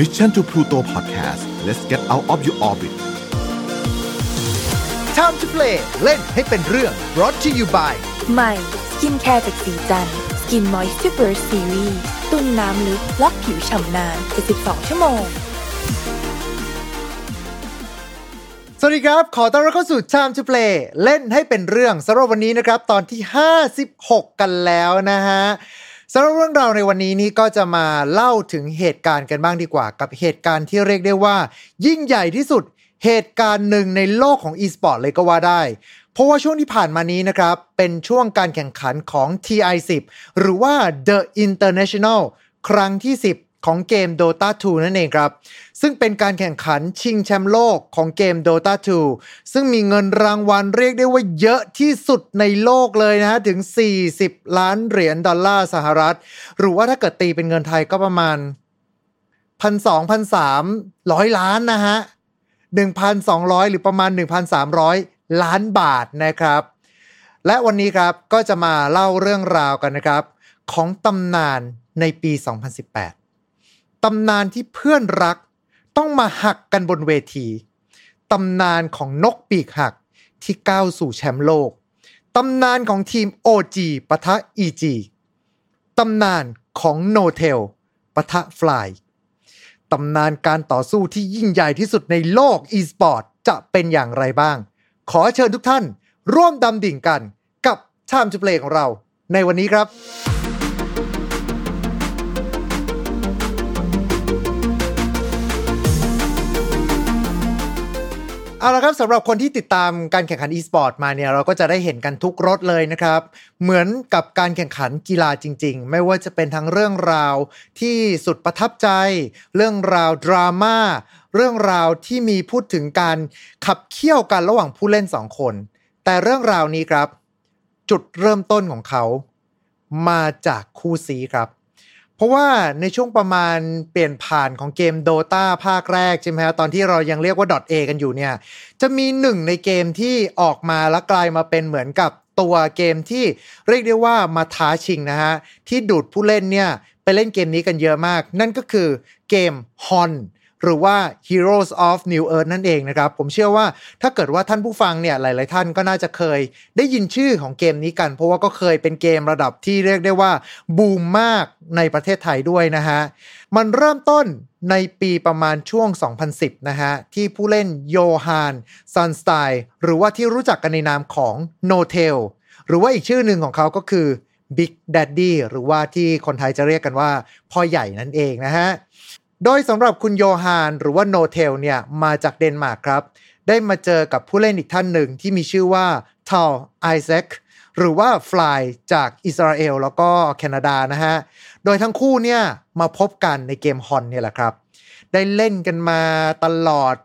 Mission to Pluto Podcast let's get out of your orbit Time to play เล่นให้เป็นเรื่อง brought to you by ใหม่ skincare จากศรีจันทร์ Skin Moisture Burst Series ตุนน้ำลึกล็อกผิวฉ่ำนาน72ชั่วโมงสวัสดีครับ ขอต้อนรับเข้าสู่ Time to Play เล่นให้เป็นเรื่องสำหรับวันนี้นะครับ ตอนที่ 56 กันแล้วนะฮะ สำหรับเรื่องราวในวันนี้นี่ก็จะมาเล่าถึงเหตุการณ์กันบ้างดีกว่า กับเหตุการณ์ที่เรียกได้ว่า ยิ่งใหญ่ที่สุดเหตุการณ์หนึ่งในโลกของ e-sport เลยก็ว่าได้ เพราะว่าช่วงที่ผ่านมานี้นะครับ เป็นช่วงการแข่งขันของ TI10 หรือว่า The International ครั้งที่ 10 ของเกม Dota 2 นั่นเองครับ ซึ่งเป็นการแข่งขันชิงแชมป์โลกของเกม Dota 2 ซึ่งมีเงินรางวัลเรียกได้ว่าเยอะที่สุดในโลกเลยนะฮะ ถึง 40 ล้านเหรียญดอลลาร์สหรัฐ หรือว่าถ้าเกิดตีเป็นเงินไทยก็ประมาณพันสองพันสามร้อยล้านนะฮะ 1,200 หรือประมาณ 1,300 ล้านบาทนะครับ และวันนี้ครับก็จะมาเล่าเรื่องราวกันนะครับ ของตำนานในปี 2018 ตำนานที่เพื่อนรัก ต้องมาหักกันบนเวที ตำนานของนกปีกหักที่ก้าวสู่แชมป์โลก ตำนานของทีม OG ปะทะ EG ตำนานของ No t e l ปะทะ Fly ตำนานการต่อสู้ที่ยิ่งใหญ่ที่สุดในโลก e-sport จะเป็นอย่างไรบ้าง ขอเชิญทุกท่าน ร่วมดำดิ่งกันกับ Time to Play ของเราในวันนี้ครับ เอาละครับสำหรับคนที่ติดตามการแข่งขัน e-sport มาเนี่ยเราก็จะได้เห็นกันทุกรถเลยนะครับ เหมือนกับการแข่งขันกีฬาจริง ๆ ไม่ว่าจะเป็นทั้งเรื่องราวที่สุดประทับใจ เรื่องราวดราม่าเรื่องราวที่มีพูดถึงการขับเคี่ยวกันระหว่างผู้เล่นสองคน แต่เรื่องราวนี้ครับ จุดเริ่มต้นของเขา มาจากคู่ซีครับ เพราะว่าในช่วงประมาณเปลี่ยนผ่านของเกม Dota ภาคแรกใช่ไหมฮะตอนที่เรายังเรียกว่า .a กันอยู่เนี่ย จะมีหนึ่งในเกมที่ออกมาและกลายมาเป็นเหมือนกับตัวเกมที่เรียกได้ว่ามาท้าชิงนะฮะ ที่ดูดผู้เล่นเนี่ย ไปเล่นเกมนี้กันเยอะมาก นั่นก็คือเกม Hon หรือว่า Heroes of New Earth นั่นเองนะครับ ผมเชื่อว่าถ้าเกิดว่าท่านผู้ฟังเนี่ยหลาย ๆ ท่านก็น่าจะเคยได้ยินชื่อของเกมนี้กัน เพราะว่าก็เคยเป็นเกมระดับที่เรียกได้ว่าบูมมากในประเทศไทยด้วยนะฮะ มันเริ่มต้นในปีประมาณช่วง 2010 นะฮะ ที่ผู้เล่น Johan Sundstein หรือว่าที่รู้จักกันในนามของ No t e l หรือว่าอีกชื่อหนึ่งของเขาก็คือ Big Daddy หรือว่าที่คนไทยจะเรียกกันว่าพ่อใหญ่นั่นเองนะฮะ โดยสำหรับคุณ Johan หรือว่า N0tail เนี่ยมาจากเดนมาร์กครับ ได้มาเจอกับผู้เล่นอีกท่านหนึ่งที่มีชื่อว่าทาลไอแซคหรือว่าฟลายจากอิสราเอลแล้วก็แคนาดานะฮะ โดยทั้งคู่เนี่ยมาพบกันในเกมฮอนเนี่ยแหละครับ ได้เล่นกันมาตลอด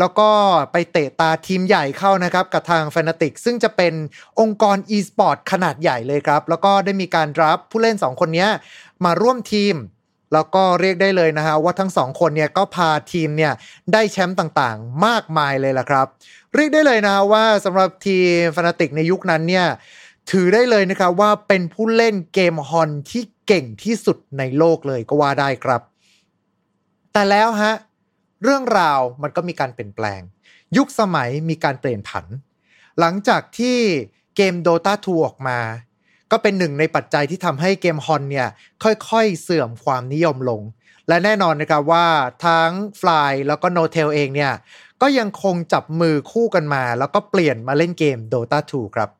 แล้วก็ไปเตะตาทีมใหญ่เข้านะครับ กับทาง f ฟนติกซึ่งจะเป็นองค์กร e-sport ขนาดใหญ่เลยครับ แล้วก็ได้มีการรับผู้เล่น 2 คนนี้มาร่วมทีม แล้วก็เรียกได้เลยนะฮะว่าทั้งสองคนเนี่ยก็พาทีมเนี่ยได้แชมป์ต่างๆ มากมายเลยล่ะครับ เรียกได้เลยนะฮะว่าสำหรับทีมฟนาติกในยุคนั้นเนี่ยถือได้เลยนะครับว่าเป็นผู้เล่นเกมฮอนที่เก่งที่สุดในโลกเลยก็ว่าได้ครับ แต่แล้วฮะเรื่องราวมันก็มีการเปลี่ยนแปลง ยุคสมัยมีการเปลี่ยนผัน หลังจากที่เกม Dota 2 ออกมา ก็เป็นหนึ่งในปัจจัยที่ทำให้เกมฮอนเนี่ยค่อยๆเสื่อมความนิยมลง และแน่นอนนะครับว่าทั้ง Fly แล้วก็ No t e l เองเนี่ยก็ยังคงจับมือคู่กันมา แล้วก็เปลี่ยนมาเล่นเกม Dota 2 ครับ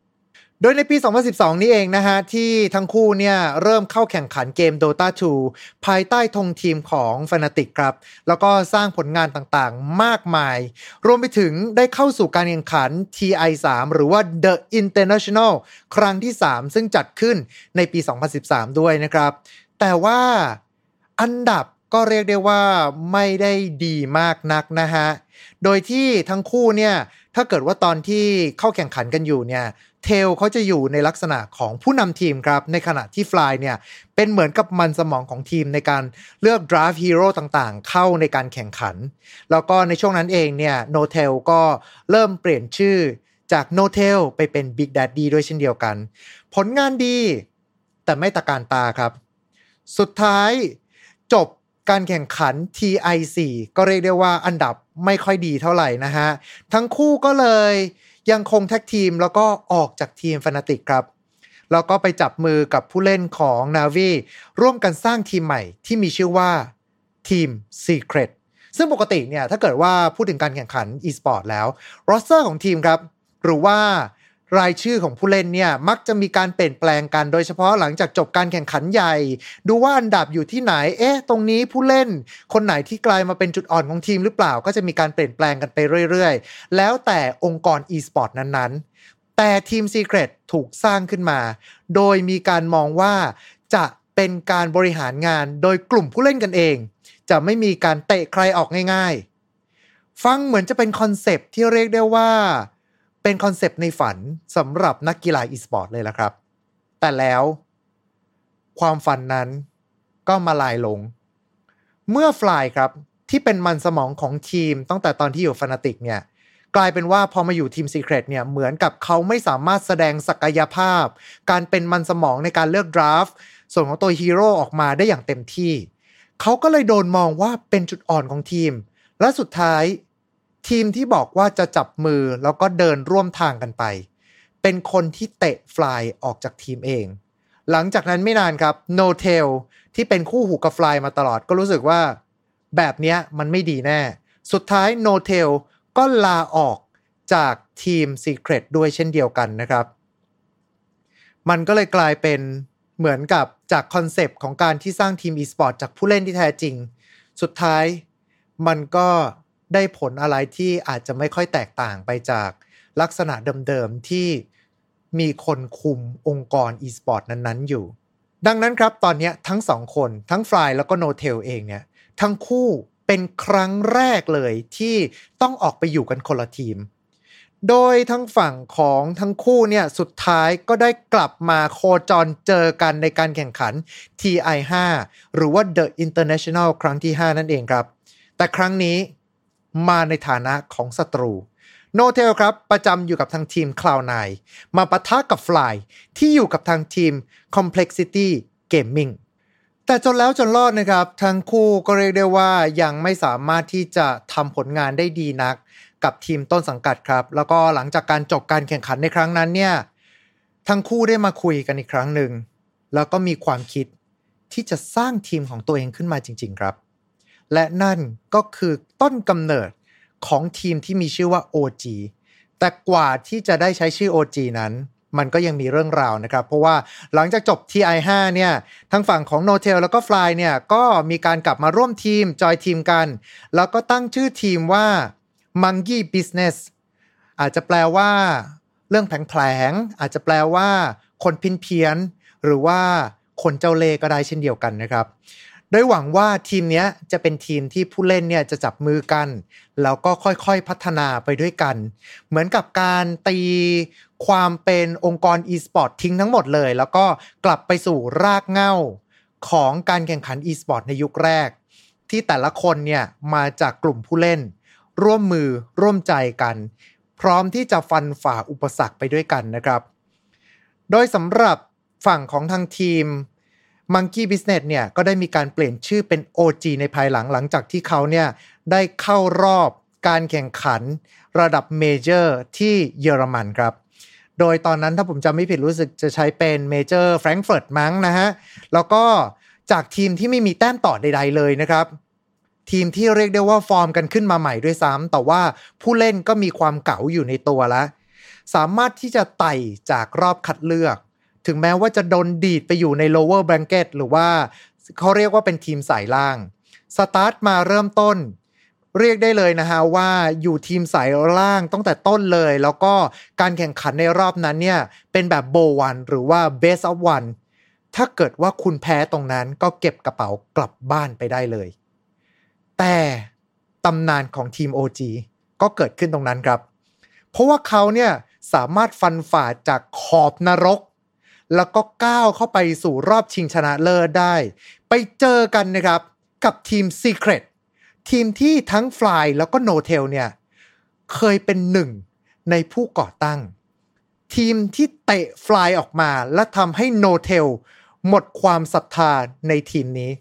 โดยในปี 2012 นี้เองนะฮะ ที่ทั้งคู่เนี่ย เริ่มเข้าแข่งขันเกม Dota 2 ภายใต้ธงทีมของ Fnatic ครับ แล้วก็สร้างผลงานต่างๆ มากมาย รวมไปถึงได้เข้าสู่การแข่งขัน TI 3 หรือว่า The International ครั้งที่ 3 ซึ่งจัดขึ้นในปี 2013 ด้วยนะครับ แต่ว่าอันดับก็เรียกได้ว่าไม่ได้ดีมากนักนะฮะ โดยที่ทั้งคู่เนี่ย ถ้าเกิดว่าตอนที่เข้าแข่งขันกันอยู่เนี่ย N0tail เขาจะอยู่ในลักษณะของผู้นำทีมครับ ในขณะที่ Fly เนี่ย เป็นเหมือนกับมันสมองของทีมในการเลือก draft ฮีโร่ต่างๆ เข้าในการแข่งขัน แล้วก็ในช่วงนั้นเองเนี่ย N0tail ก็เริ่มเปลี่ยนชื่อจากโนเทลไปเป็น Big Daddy ด้วยเช่นเดียวกัน ผลงานดี แต่ไม่ตะการตาครับ สุดท้ายจบการแข่งขัน TI4 ก็เรียกได้ว่าอันดับไม่ค่อยดีเท่าไหร่นะฮะ ทั้งคู่ก็เลย ยังคงแท็กทีมแล้วก็ออกจากทีมฟนาติกครับ แล้วก็ไปจับมือกับผู้เล่นของนาวีร่วมกันสร้างทีมใหม่ที่มีชื่อว่าทีม Secret ซึ่งปกติเนี่ยถ้าเกิดว่าพูดถึงการแข่งขัน e-sport แล้ว roster ของทีมครับ หรือว่า รายชื่อของผู้เล่นเนี่ยมักจะมีการเปลี่ยนแปลงกัน โดยเฉพาะหลังจากจบการแข่งขันใหญ่ ดูว่าอันดับอยู่ที่ไหน เอ๊ะ ตรงนี้ผู้เล่น คนไหนที่กลายมาเป็นจุดอ่อนของทีมหรือเปล่า ก็จะมีการเปลี่ยนแปลงกันไปเรื่อยๆ แล้วแต่องค์กร e-sport นั้นๆ แต่ทีม Secret ถูกสร้างขึ้นมา โดยมีการมองว่าจะเป็นการบริหารงานโดยกลุ่มผู้เล่นกันเอง จะไม่มีการเตะใครออกง่าย ๆ ฟังเหมือนจะเป็นคอนเซปต์ที่เรียกได้ว่า เป็นคอนเซปต์ในฝันสำหรับนักกีฬาอีสปอร์ตเลยละครับ แต่แล้วความฝันนั้นก็มลายลง เมื่อ Fly ครับที่เป็นมันสมองของทีมตั้งแต่ตอนที่อยู่ Fnatic เนี่ยกลายเป็นว่าพอมาอยู่ทีม Secret เนี่ยเหมือนกับเขาไม่สามารถแสดงศักยภาพ การเป็นมันสมองในการเลือก draft ส่วนของตัวฮีโร่ออกมาได้อย่างเต็มที่ เขาก็เลยโดนมองว่าเป็นจุดอ่อนของทีม และสุดท้าย ทีมที่บอกว่าจะจับมือแล้วก็เดินร่วมทางกันไป เป็นคนที่เตะ Fly ออกจากทีมเอง หลังจากนั้นไม่นานครับ N0tail ที่เป็นคู่หูกับ Fly มาตลอดก็รู้สึกว่า แบบนี้มันไม่ดีแน่ สุดท้าย N0tail ก็ลาออกจากทีม Secret ด้วยเช่นเดียวกันนะครับ มันก็เลยกลายเป็นเหมือนกับจากคอนเซปต์ของการที่สร้างทีม e-sport จากผู้เล่นที่แท้จริง สุดท้ายมันก็ ได้ผลอะไรที่อาจจะไม่ค่อยแตกต่างไปจากลักษณะเดิมๆที่มีคนคุมองค์กร e-sport นั้นๆ อยู่ ดังนั้นครับตอนนี้ทั้งสองคนทั้งฟลายแล้วก็โนเทลเองเนี่ยทั้งคู่เป็นครั้งแรกเลยที่ต้องออกไปอยู่กันคนละทีม โดยทั้งฝั่งของทั้งคู่เนี่ยสุดท้ายก็ได้กลับมาโคจรเจอกันในการแข่งขัน TI5 หรือว่า The International ครั้งที่ 5 นั่นเองครับ แต่ครั้งนี้ มาในฐานะของศัตรู โนเทลครับ ประจำอยู่กับทางทีม Cloud9 มาปะทะกับ Fly ที่อยู่กับทางทีม Complexity Gaming แต่จนแล้วจนรอดนะครับ ทั้งคู่ก็เรียกได้ว่ายังไม่สามารถที่จะทำผลงานได้ดีนัก กับทีมต้นสังกัดครับ แล้วก็หลังจากการจบการแข่งขันในครั้งนั้นเนี่ยทั้งคู่ได้มาคุยกันอีกครั้งหนึ่ง แล้วก็มีความคิดที่จะสร้างทีมของตัวเองขึ้นมาจริง ๆ ครับ และนั่นก็คือต้นกำเนิดของทีมที่มีชื่อว่า OG แต่กว่าที่จะได้ใช้ชื่อ OG นั้น มันก็ยังมีเรื่องราวนะครับ เพราะว่าหลังจากจบ TI5 เนี่ยทั้งฝั่งของ n o t e l แล้วก็ Fly เนี่ยก็มีการกลับมาร่วมทีมจอยทีมกัน แล้วก็ตั้งชื่อทีมว่า Monkey Business อาจจะแปลว่า เรื่องแผลงๆอาจจะแปลว่า คนพินเพี้ยนหรือว่าคนเจ้าเล่ก็ได้เช่นเดียวกันนะครับ โดยหวังว่าทีมนี้จะเป็นทีมที่ผู้เล่นเนี่ยจะจับมือกัน แล้วก็ค่อยๆพัฒนาไปด้วยกัน เหมือนกับการตีความเป็นองค์กร e-sport ทิ้งทั้งหมดเลย แล้วก็กลับไปสู่รากเหง้าของการแข่งขัน e-sport ในยุคแรก ที่แต่ละคนเนี่ยมาจากกลุ่มผู้เล่น ร่วมมือร่วมใจกัน พร้อมที่จะฟันฝ่าอุปสรรคไปด้วยกันนะครับ โดยสำหรับฝั่งของทางทีม Monkey Business เนี่ยก็ได้มีการเปลี่ยนชื่อเป็น OG ในภายหลังหลังจากที่เขาเนี่ยได้เข้ารอบการแข่งขันระดับ major ที่เยอรมันครับ โดยตอนนั้นถ้าผมจำไม่ผิดรู้สึกจะใช้เป็น major แฟรงก์เฟิร์ตมั้งนะฮะ แล้วก็จากทีมที่ไม่มีแต้มต่อใด ๆ เลยนะครับ ทีมที่เรียกได้ว่าฟอร์มกันขึ้นมาใหม่ด้วยซ้ำแต่ว่าผู้เล่นก็มีความเก๋าอยู่ในตัวแล้วสามารถที่จะไต่จากรอบคัดเลือก ถึงแม้ว่าจะโดนดีดไปอยู่ใน lower bracket หรือว่าเขาเรียกว่าเป็นทีมสายล่าง สตาร์ทมาเริ่มต้น เรียกได้เลยนะฮะว่าอยู่ทีมสายล่างตั้งแต่ต้นเลย แล้วก็การแข่งขันในรอบนั้นเนี่ย เป็นแบบโบวันหรือว่า best of one ถ้าเกิดว่าคุณแพ้ตรงนั้นก็เก็บกระเป๋ากลับบ้านไปได้เลย แต่ตำนานของทีม OG ก็เกิดขึ้นตรงนั้นครับ เพราะว่าเขาเนี่ยสามารถฟันฝ่าจากขอบนรก แล้วก็ก้าวเข้าไปสู่รอบชิงชนะเลิศได้ ไปเจอกันนะครับ กับทีม Secret ทีมที่ทั้ง Fly แล้วก็ No t e l เนี่ยเคยเป็นหนึ่งในผู้ก่อตั้ง ทีมที่เตะ Fly ออกมาและทำให้ No t e l หมดความศรัทธาในทีมนี้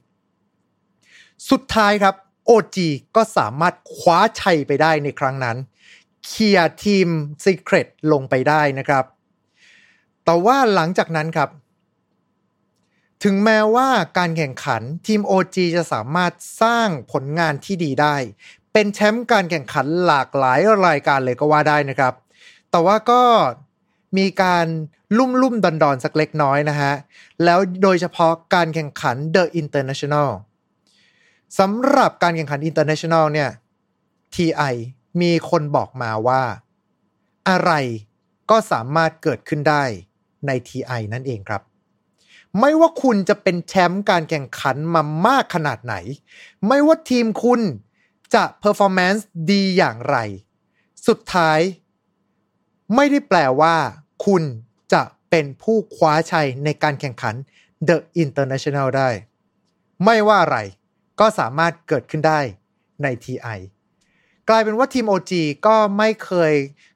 สุดท้ายครับ OG ก็สามารถคว้าชัยไปได้ในครั้งนั้น เคลียร์ทีม Secret ลงไปได้นะครับ แต่ว่าหลังจากนั้นครับ ถึงแม้ว่าการแข่งขันทีม OG จะสามารถสร้างผลงานที่ดีได้ เป็นแชมป์การแข่งขันหลากหลายรายการเลยก็ว่าได้นะครับ แต่ว่าก็มีการลุ่มลุ่มดอนดอนสักเล็กน้อยนะฮะ แล้วโดยเฉพาะการแข่งขัน The International สำหรับการแข่งขัน International เนี่ย TI มีคนบอกมาว่า อะไรก็สามารถเกิดขึ้นได้ ใน TI นั่นเองครับ ไม่ว่าคุณจะเป็นแชมป์การแข่งขันมามากขนาดไหน ไม่ว่าทีมคุณจะ performance ดีอย่างไร สุดท้าย ไม่ได้แปลว่า คุณจะเป็นผู้คว้าชัยในการแข่งขัน The International ได้ ไม่ว่าอะไร ก็สามารถเกิดขึ้นได้ใน TI กลายเป็นว่าทีม OG ก็ไม่เคย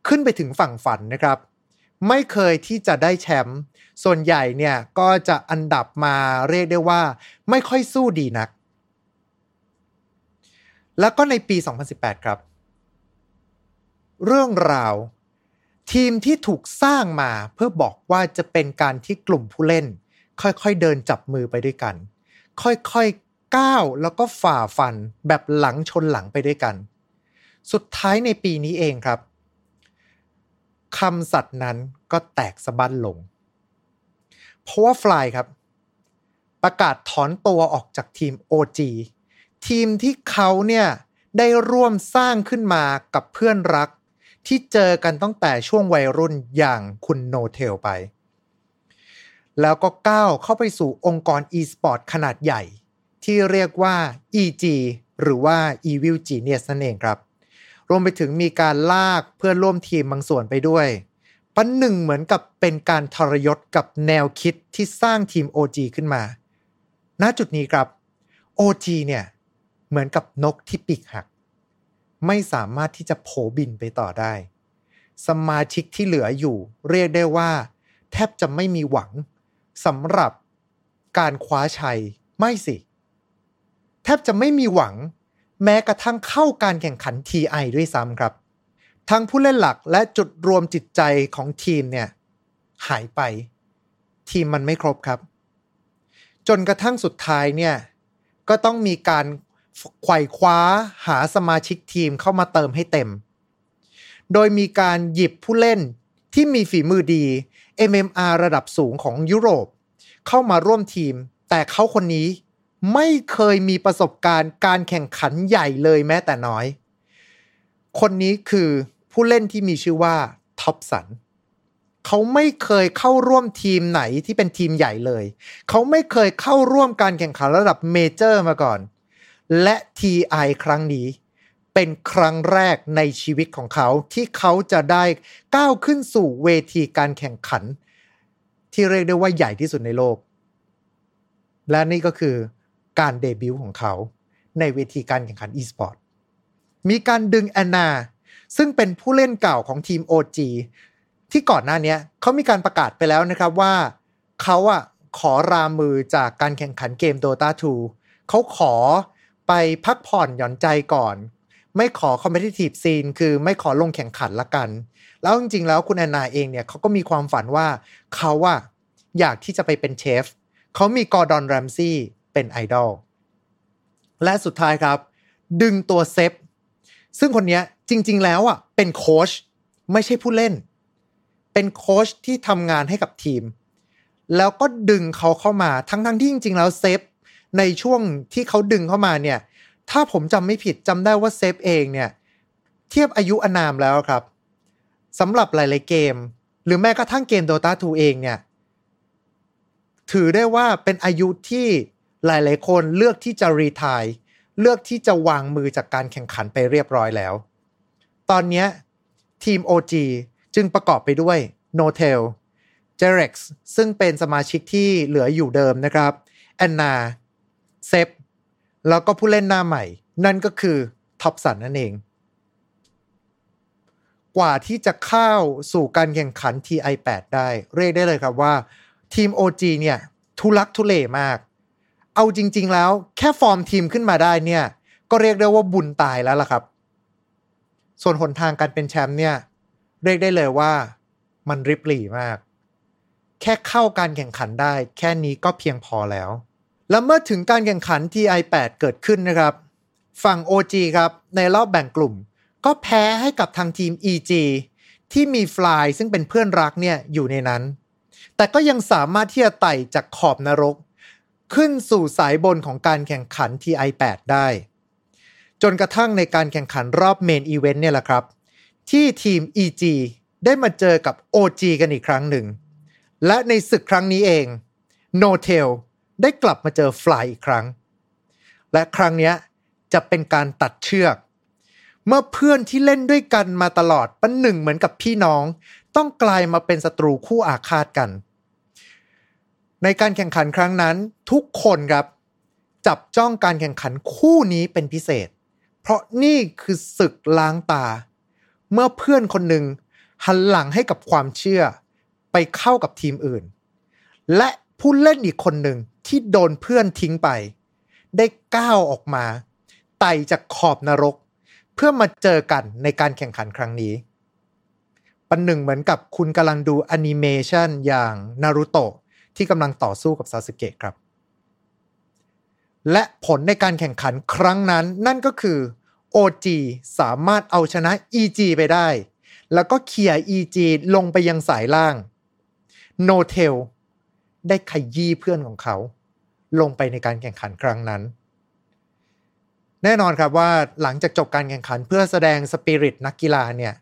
ขึ้นไปถึงฝั่งฝันนะครับ ไม่เคยที่จะได้แชมป์ส่วนใหญ่เนี่ยก็จะอันดับมาเรียกได้ว่า ไม่ค่อยสู้ดีนัก แล้วก็ในปี 2018 ครับ เรื่องราว ทีมที่ถูกสร้างมาเพื่อบอกว่าจะเป็นการที่กลุ่มผู้เล่น ค่อยๆเดินจับมือไปด้วยกัน ค่อยๆก้าวแล้วก็ฝ่าฟันแบบหลังชนหลังไปด้วยกัน สุดท้ายในปีนี้เองครับ คำสัตว์นั้นก็แตกสะบั้นลง เพราะว่าฟลายครับ ประกาศถอนตัวออกจากทีม OG ทีมที่เขาเนี่ยได้ร่วมสร้างขึ้นมากับเพื่อนรัก ที่เจอกันตั้งแต่ช่วงวัยรุ่นอย่างคุณโนเทลไป แล้วก็ก้าวเข้าไปสู่องค์กร e-sport ขนาดใหญ่ ที่เรียกว่า EG หรือว่า Evil Genius นั่นเองครับ รวมไปถึงมีการลากเพื่อนร่วมทีมบางส่วนไปด้วยปันหนึ่งเหมือนกับเป็นการทรยศกับแนวคิดที่สร้างทีม OG ขึ้นมา ณจุดนี้ครับ OG เนี่ย เหมือนกับนกที่ปีกหัก ไม่สามารถที่จะโผบินไปต่อได้ สมาชิกที่เหลืออยู่ เรียกได้ว่า แทบจะไม่มีหวังสำหรับการคว้าชัยไม่สิ แทบจะไม่มีหวัง แม้กระทั่งเข้าการแข่งขัน TI ด้วยซ้ำครับ ทั้งผู้เล่นหลักและจุดรวมจิตใจของทีมเนี่ยหายไป ทีมมันไม่ครบครับ จนกระทั่งสุดท้ายเนี่ยก็ต้องมีการไขว่คว้าหาสมาชิกทีมเข้ามาเติมให้เต็ม โดยมีการหยิบผู้เล่นที่มีฝีมือดี MMR ระดับสูงของยุโรป เข้ามาร่วมทีม แต่เขาคนนี้ ไม่เคยมีประสบการณ์การแข่งขันใหญ่เลยแม้แต่น้อย คนนี้คือผู้เล่นที่มีชื่อว่า Topson เขาไม่เคยเข้าร่วมทีมไหนที่เป็นทีมใหญ่เลย เขาไม่เคยเข้าร่วมการแข่งขันระดับ major มาก่อน และ TI ครั้งนี้ เป็นครั้งแรกในชีวิตของเขาที่เขาจะได้ก้าวขึ้นสู่เวทีการแข่งขัน ที่เรียกได้ว่าใหญ่ที่สุดในโลก และนี่ก็คือ การเดบิวต์ของเขา ในเวทีการแข่งขัน e-sport มีการดึงแอนนา ซึ่งเป็นผู้เล่นเก่าของทีม OG ที่ก่อนหน้านี้เขามีการประกาศไปแล้วนะครับว่าเขาอะขอรามือจากการแข่งขันเกม Dota 2เขาขอไปพักผ่อนหย่อนใจก่อน ไม่ขอ competitive scene คือไม่ขอลงแข่งขันละกัน แล้วจริงๆแล้วคุณ ana เองเนี่ยเขาก็มีความฝันว่าเขาอะอยากที่จะไปเป็นเชฟเขามีกอร์ดอนแรมซี่ เป็นไอดอลและสุดท้ายครับ ดึงตัว Ceb ซึ่งคนนี้จริง ๆ แล้วอะเป็นโค้ชไม่ใช่ผู้เล่น เป็นโค้ชที่ทำงานให้กับทีม แล้วก็ดึงเขาเข้ามาทั้งๆที่จริง ๆ แล้วเซฟในช่วงที่เขาดึงเข้ามาเนี่ย ถ้าผมจำไม่ผิดจำได้ว่าเซฟเองเนี่ย เทียบอายุอนามแล้วครับสำหรับหลาย ๆ เกม หรือแม้กระทั่งเกม Dota 2 เองเนี่ย ถือได้ว่าเป็นอายุที่ หลายๆ คนเลือกที่จะรีทายเลือกที่จะวางมือจากการแข่งขันไปเรียบร้อยแล้ว ตอนนี้ทีม OG จึงประกอบไปด้วย n o t e l j e r e x ซึ่งเป็นสมาชิกที่เหลืออยู่เดิมนะครับแอนนาเซฟแล้วก็ผู้เล่นหน้าใหม่ นั่นก็คือท็อปสันนั่นเอง กว่าที่จะเข้าสู่การแข่งขัน TI8 ได้ เรียกได้เลยครับว่า ทีม OG เนี่ย ทุลักทุเลมาก เอาจริง ๆ แล้ว แค่ฟอร์มทีมขึ้นมาได้เนี่ย ก็เรียกได้ว่าบุญตายแล้วล่ะครับ ส่วนหนทางการเป็นแชมป์เนี่ย เรียกได้เลยว่ามันริบหรี่มาก แค่เข้าการแข่งขันได้ แค่นี้ก็เพียงพอแล้ว แล้วเมื่อถึงการแข่งขัน TI8 เกิดขึ้นนะครับ ฝั่ง OG ครับในรอบแบ่งกลุ่ม ก็แพ้ให้กับทางทีม EG ที่มีฟลายซึ่งเป็นเพื่อนรักเนี่ยอยู่ในนั้น แต่ก็ยังสามารถที่จะไต่จากขอบนรก ขึ้นสู่สายบนของการแข่งขัน TI8 ได้ จนกระทั่งในการแข่งขันรอบเมนอีเวนต์เนี่ยแหละครับ ที่ทีม EG ได้มาเจอกับ OG กันอีกครั้งหนึ่ง และในศึกครั้งนี้เอง No t a i l ได้กลับมาเจอฟลายอีกครั้ง และครั้งนี้จะเป็นการตัดเชือก เมื่อเพื่อนที่เล่นด้วยกันมาตลอดปันหนึ่งเหมือนกับพี่น้อง ต้องกลายมาเป็นศัตรูคู่อาฆาตกัน ในการแข่งขันครั้งนั้น ทุกคนครับ จับจ้องการแข่งขันคู่นี้เป็นพิเศษ เพราะนี่คือศึกล้างตา เมื่อเพื่อนคนหนึ่งหันหลังให้กับความเชื่อ ไปเข้ากับทีมอื่น และผู้เล่นอีกคนหนึ่งที่โดนเพื่อนทิ้งไป ได้ก้าวออกมา ไต่จากขอบนรก เพื่อมาเจอกันในการแข่งขันครั้งนี้ปันหนึ่งเหมือนกับคุณกำลังดูแอนิเมชันอย่างนารูโตะ ที่กำลังต่อสู้กับซาสึเกะครับ และผลในการแข่งขันครั้งนั้นนั่นก็คือ OG สามารถเอาชนะ EG ไปได้ แล้วก็เคลียร์ EG ลงไปยังสายล่าง No t a i l ได้ขยี้เพื่อนของเขา ลงไปในการแข่งขันครั้งนั้น แน่นอนครับว่าหลังจากจบการแข่งขันเพื่อแสดงสปิริตนักกีฬาเนี่ย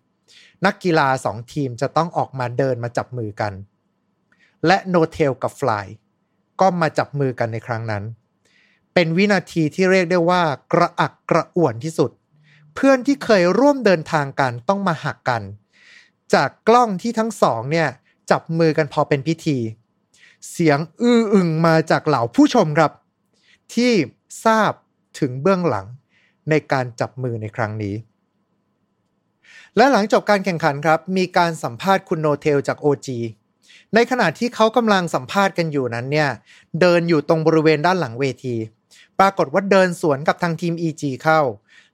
นักกีฬาสองทีมจะต้องออกมาเดินมาจับมือกัน และโนเทลกับฟลายก็มาจับมือกันในครั้งนั้น เป็นวินาทีที่เรียกได้ว่ากระอักกระอ่วนที่สุด เพื่อนที่เคยร่วมเดินทางกันต้องมาหักกัน จากกล้องที่ทั้งสองเนี่ยจับมือกันพอเป็นพิธี เสียงอื้ออึงมาจากเหล่าผู้ชมครับ ที่ทราบถึงเบื้องหลังในการจับมือในครั้งนี้ และหลังจบการแข่งขันครับ มีการสัมภาษณ์คุณโนเทลจาก OG ในขณะที่เขากำลังสัมภาษณ์กันอยู่นั้นเนี่ยเดินอยู่ตรงบริเวณด้านหลังเวที ปรากฏว่าเดินสวนกับทางทีม EG เข้า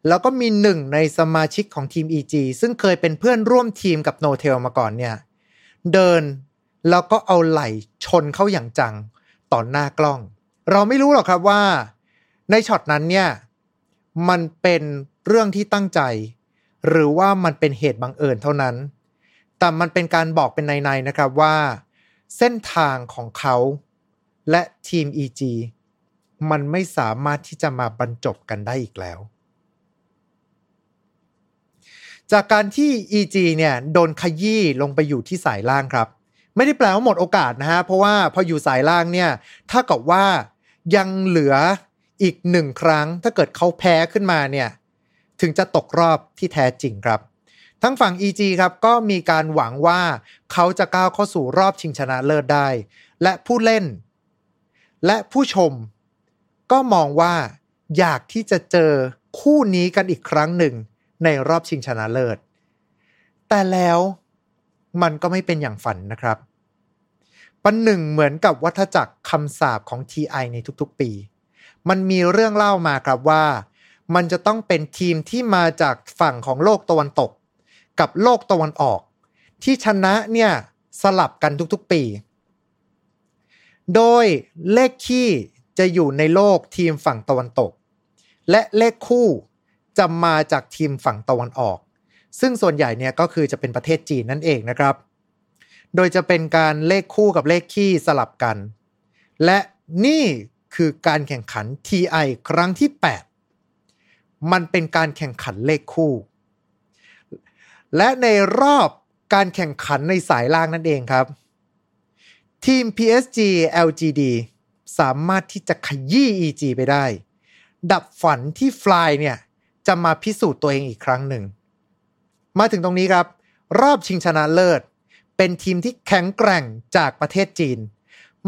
แล้วก็มีหนึ่งในสมาชิกของทีม EG ซึ่งเคยเป็นเพื่อนร่วมทีมกับโนเทลมาก่อนเนี่ยเดินแล้วก็เอาไหล่ชนเข้าอย่างจังต่อหน้ากล้อง เราไม่รู้หรอกครับว่า ในช็อตนั้นเนี่ยมันเป็นเรื่องที่ตั้งใจ หรือว่ามันเป็นเหตุบังเอิญเท่านั้น แต่มันเป็นการบอกเป็นในๆนะครับว่า เส้นทางของเขาและทีม EG มันไม่สามารถที่จะมาบรรจบกันได้อีกแล้ว จากการที่ EG เนี่ยโดนขยี้ลงไปอยู่ที่สายล่างครับ ไม่ได้แปลว่าหมดโอกาสนะฮะ เพราะว่าพออยู่สายล่างเนี่ยถ้ากับว่ายังเหลืออีกหนึ่งครั้ง ถ้าเกิดเขาแพ้ขึ้นมาเนี่ย ถึงจะตกรอบที่แท้จริงครับ ทั้งฝั่ง EG ครับก็มีการหวังว่าเขาจะก้าวเข้าสู่รอบชิงชนะเลิศได้ และผู้เล่น และผู้ชม ก็มองว่าอยากที่จะเจอคู่นี้กันอีกครั้งหนึ่งในรอบชิงชนะเลิศ แต่แล้วมันก็ไม่เป็นอย่างฝันนะครับ ปันหนึ่งเหมือนกับวัฏจักรคำสาปของ TI ในทุกๆปี มันมีเรื่องเล่ามาครับว่า มันจะต้องเป็นทีมที่มาจากฝั่งของโลกตะวันตก กับโลกตะวันออก ที่ชนะเนี่ยสลับกันทุกๆปี โดยเลขคี่จะอยู่ในโลกทีมฝั่งตะวันตก และเลขคู่จะมาจากทีมฝั่งตะวันออก ซึ่งส่วนใหญ่เนี่ยก็คือจะเป็นประเทศจีนนั่นเองนะครับ โดยจะเป็นการเลขคู่กับเลขคี่สลับกัน และนี่คือการแข่งขัน TI ครั้งที่ 8 มันเป็นการแข่งขันเลขคู่ และในรอบการแข่งขันในสายล่างนั่นเองครับ ทีม PSG LGD สามารถที่จะขยี้ EG ไปได้ ดับฝันที่ฟลายเนี่ยจะมาพิสูจน์ตัวเองอีกครั้งหนึ่ง มาถึงตรงนี้ครับ รอบชิงชนะเลิศ เป็นทีมที่แข็งแกร่งจากประเทศจีน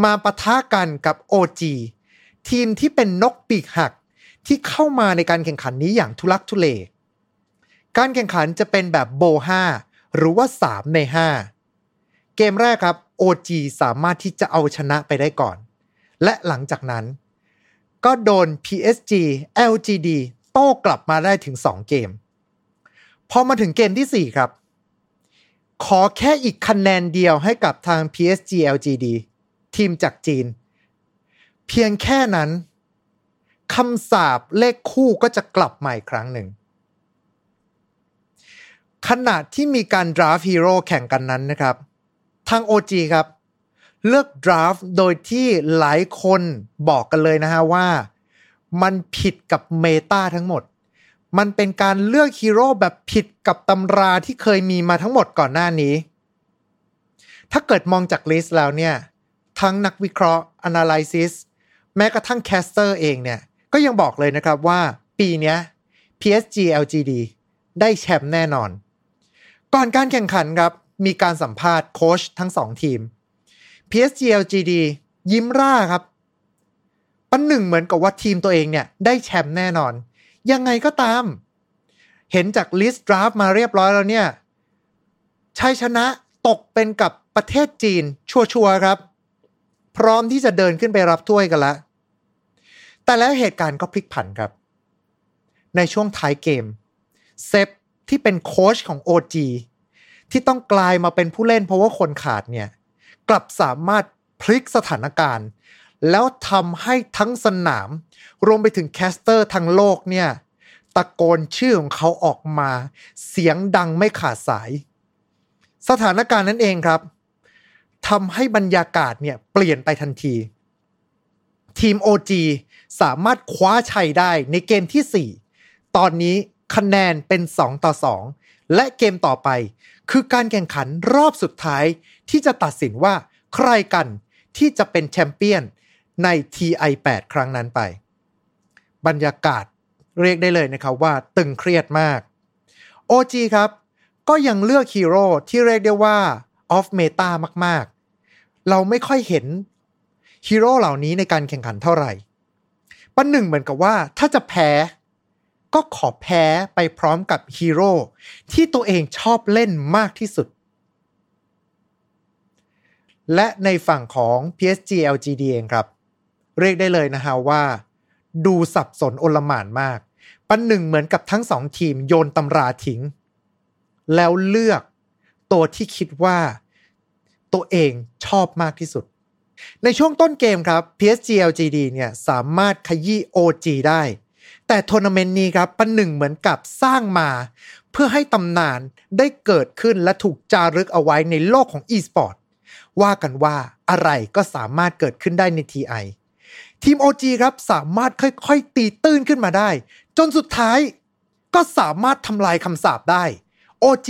มาปะทะกันกับ OG ทีมที่เป็นนกปีกหักที่เข้ามาในการแข่งขันนี้อย่างทุลักทุเล การแข่งขันจะเป็นแบบโบ5หรือว่า 3 ใน 5 เกมแรกครับ OG สามารถที่จะเอาชนะไปได้ก่อน และหลังจากนั้น ก็โดน PSG LGD โต้กลับมาได้ถึง 2 เกม พอมาถึงเกมที่ 4 ครับ ขอแค่อีกคะแนนเดียวให้กับทาง PSG LGD ทีมจากจีน เพียงแค่นั้นคำสาปเลขคู่ก็จะกลับมาอีกครั้งหนึ่ง ขณะที่มีการ draft ฮีโร่แข่งกันนั้นนะครับ ทาง OG ครับ เลือก draft โดยที่หลายคนบอกกันเลยนะฮะว่า มันผิดกับ meta ทั้งหมด มันเป็นการเลือกฮีโร่แบบผิดกับตำราที่เคยมีมาทั้งหมดก่อนหน้านี้ ถ้าเกิดมองจาก list แล้วเนี่ย ทั้งนักวิเคราะห์ analysis แม้กระทั่ง caster เองเนี่ย ก็ยังบอกเลยนะครับว่าปีนี้ PSG LGD ได้แชมป์แน่นอน ก่อนการแข่งขันครับ มีการสัมภาษณ์โค้ชทั้งสองทีม PSG LGD ยิ้มร่าครับประหนึ่งเหมือนกับว่าทีมตัวเองเนี่ยได้แชมป์แน่นอน ยังไงก็ตาม เห็นจาก list draft มาเรียบร้อยแล้วเนี่ยชัยชนะตกเป็นกับประเทศจีนชัวร์ๆครับ พร้อมที่จะเดินขึ้นไปรับถ้วยกันละ แต่แล้วเหตุการณ์ก็พลิกผันครับ ในช่วงท้ายเกม Ceb ที่เป็นโค้ชของ OG ที่ต้องกลายมาเป็นผู้เล่นเพราะว่าคนขาดเนี่ยกลับสามารถพลิกสถานการณ์ แล้วทำให้ทั้งสนาม รวมไปถึง caster ทั้งโลกเนี่ยตะโกนชื่อของเขาออกมา เสียงดังไม่ขาดสาย สถานการณ์นั้นเองครับทำให้บรรยากาศเนี่ยเปลี่ยนไปทันที ทีม OG สามารถคว้าชัยได้ในเกมที่ 4 ตอนนี้ คะแนนเป็น 2 ต่อ 2 และเกมต่อไป คือการแข่งขันรอบสุดท้าย ที่จะตัดสินว่าใครกันที่จะเป็นแชมเปี้ยนใน TI8 ครั้งนั้นไป บรรยากาศเรียกได้เลยนะครับว่าตึงเครียดมาก OG ครับ ก็ยังเลือกฮีโร่ที่เรียกได้ว่า off meta มากๆ เราไม่ค่อยเห็นฮีโร่เหล่านี้ในการแข่งขันเท่าไหร่ประหนึ่งเหมือนกับว่าถ้าจะแพ้ ก็ขอแพ้ไปพร้อมกับฮีโร่ที่ตัวเองชอบเล่นมากที่สุด และในฝั่งของ PSG LGD เองครับ เรียกได้เลยนะฮะว่า ดูสับสนโอลหม่านมาก ปันหนึ่งเหมือนกับทั้งสองทีมโยนตำราทิ้ง แล้วเลือกตัวที่คิดว่า ตัวเองชอบมากที่สุดในช่วงต้นเกมครับ PSG LGD เนี่ยสามารถขยี้ OG ได้ แต่ทัวร์นาเมนต์นี้ครับปันหนึ่งเหมือนกับสร้างมา เพื่อให้ตำนานได้เกิดขึ้นและถูกจารึกเอาไว้ในโลกของ e-sport ว่ากันว่าอะไรก็สามารถเกิดขึ้นได้ใน TI ทีม OG ครับสามารถค่อยๆ ตีตื้นขึ้นมาได้ จนสุดท้ายก็สามารถทำลายคำสาปได้ OG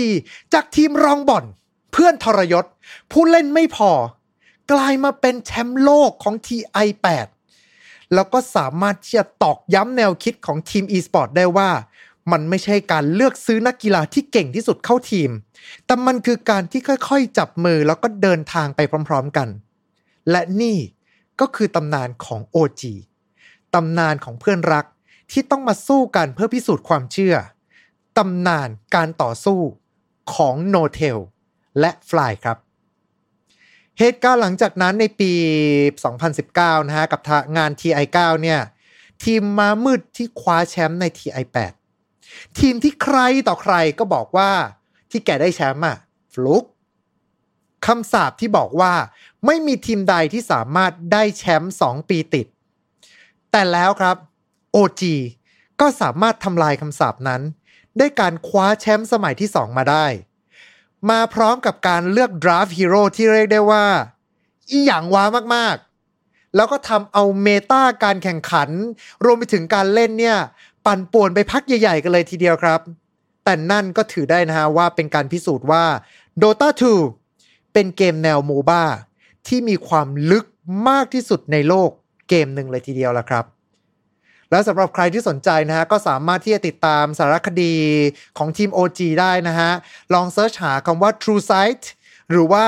จากทีมรองบ่อน เพื่อนทรยศ ผู้เล่นไม่พอ กลายมาเป็นแชมป์โลกของ TI8 แล้วก็สามารถที่จะตอกย้ำแนวคิดของทีม e-sport ได้ว่า มันไม่ใช่การเลือกซื้อนักกีฬาที่เก่งที่สุดเข้าทีม แต่มันคือการที่ค่อยๆ จับมือแล้วก็เดินทางไปพร้อมๆกัน และนี่ก็คือตำนานของ OG ตำนานของเพื่อนรักที่ต้องมาสู้กันเพื่อพิสูจน์ความเชื่อ ตำนานการต่อสู้ของโนเทลและฟลายครับ เหตุการณ์หลังจากนั้นในปี 2019 นะฮะ กับงาน TI9 เนี่ย ทีมมามืดที่คว้าแชมป์ใน TI8 ทีมที่ใครต่อใครก็บอกว่าที่แกได้แชมป์อะฟลุกคำสาปที่บอกว่าไม่มีทีมใดที่สามารถได้แชมป์2 ปีติด แต่แล้วครับ OG ก็สามารถทำลายคำสาปนั้น ได้การคว้าแชมป์สมัยที่ 2 มาได้ มาพร้อมกับการเลือกดราฟฮีโร่ที่เรียกได้ว่า อีหยังว้ามากๆ แล้วก็ทำเอาเมตาการแข่งขัน รวมไปถึงการเล่นเนี่ย ปั่นป่วนไปพักใหญ่ๆกันเลยทีเดียวครับ แต่นั่นก็ถือได้นะฮะว่าเป็นการพิสูจน์ว่า Dota 2 เป็นเกมแนวโมบ้าที่มีความลึกมากที่สุดในโลกเกมหนึ่งเลยทีเดียวละครับ แล้วสำหรับใครที่สนใจนะฮะก็สามารถที่จะติดตามสารคดีของทีม OG ได้นะฮะ ลอง search หาคำว่า True Sight หรือว่า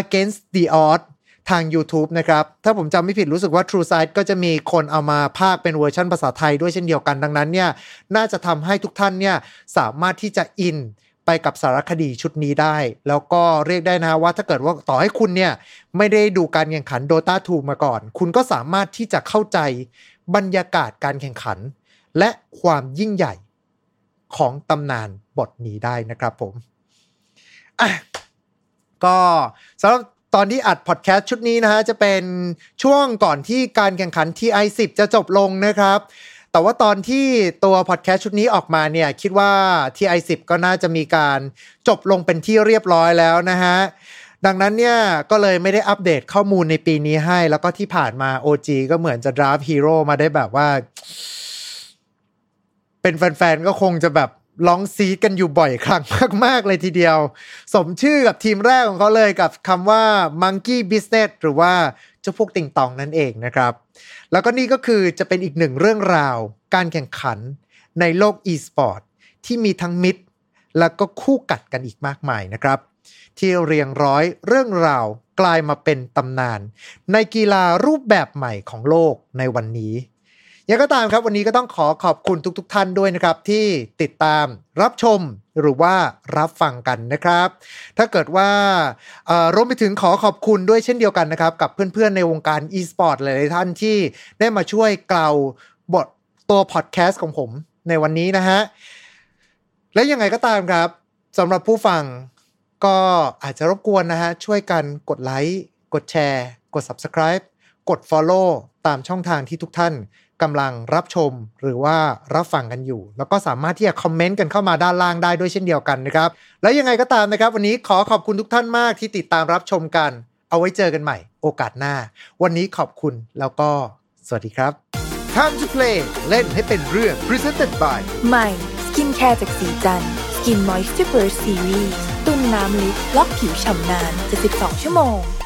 Against the Odds ทาง YouTube นะครับ ถ้าผมจำไม่ผิดรู้สึกว่า True Sight ก็จะมีคนเอามาพากย์เป็นเวอร์ชันภาษาไทยด้วยเช่นเดียวกันดังนั้นเนี่ยน่าจะทำให้ทุกท่านเนี่ยสามารถที่จะอินไปกับสารคดีชุดนี้ได้ แล้วก็เรียกได้นะว่าถ้าเกิดว่าต่อให้คุณเนี่ยไม่ได้ดูการแข่งขัน Dota 2 มาก่อน คุณก็สามารถที่จะเข้าใจ บรรยากาศการแข่งขัน และความยิ่งใหญ่ของตำนานบทนี้ได้นะครับผมอะก็สำหรับตอนที่อัดพอดแคสต์ชุดนี้นะฮะจะเป็นช่วงก่อนที่การแข่งขัน TI10 จะจบลงนะครับ แต่ว่าตอนที่ตัวพอดแคสต์ชุดนี้ออกมาเนี่ยคิดว่า TI10 ก็น่าจะมีการจบลงเป็นที่เรียบร้อยแล้วนะฮะ ดังนั้นเนี่ยก็เลยไม่ได้อัปเดตข้อมูลในปีนี้ให้ แล้วก็ที่ผ่านมา OG ก็เหมือนจะ draft ฮีโร่มาได้แบบว่า เป็นแฟนๆ ก็คงจะแบบร้องซีดกันอยู่บ่อยครั้งมาก ๆ เลยทีเดียว สมชื่อกับทีมแรกของเขาเลยกับคำว่า Monkey Business หรือว่าเจ้าพวกติงตองนั่นเองนะครับ แล้วก็นี่ก็คือจะเป็นอีกหนึ่งเรื่องราว การแข่งขันในโลก e-sport ที่มีทั้งมิตรแล้วก็คู่กัดกันอีกมากมายนะครับ ที่เรียงร้อยเรื่องราวกลายมาเป็นตำนาน ในกีฬารูปแบบใหม่ของโลกในวันนี้ยังก็ตามครับวันนี้ก็ต้องขอขอบคุณทุกๆทท่านด้วยนะครับ ที่ติดตามรับชมหรือว่ารับฟังกันนะครับ ถ้าเกิดว่าเอ่อรวมไปถึงขอขอบคุณด้วยเช่นเดียวกันนะครับ กับเพื่อนๆในวงการ e-sport หลายๆท่านที่ได้มาช่วยกล่าวบทตัวพอดแคสต์ของผมในวันนี้นะฮะและยังไงก็ตามครับสำหรับผู้ฟัง ก็อาจจะรบกวนนะฮะ ช่วยกันกดไลค์กดแชร์ กด Subscribe กด Follow ตามช่องทางที่ทุกท่านกำลังรับชมหรือว่ารับฟังกันอยู่ แล้วก็สามารถที่จะคอมเมนต์กันเข้ามาด้านล่างได้ด้วยเช่นเดียวกันนะครับ แล้วยังไงก็ตามนะครับ วันนี้ขอขอบคุณทุกท่านมากที่ติดตามรับชมกัน เอาไว้เจอกันใหม่ โอกาสหน้า วันนี้ขอบคุณแล้วก็ สวัสดีครับ Time to play เล่นให้เป็นเรื่อง Presented by ใหม่สกินแคร์จากศรีจันทร์ Skin Moisture Burst Series ตุนน้ำลึกล็อกผิวฉ่ำนาน 72 ชั่วโมง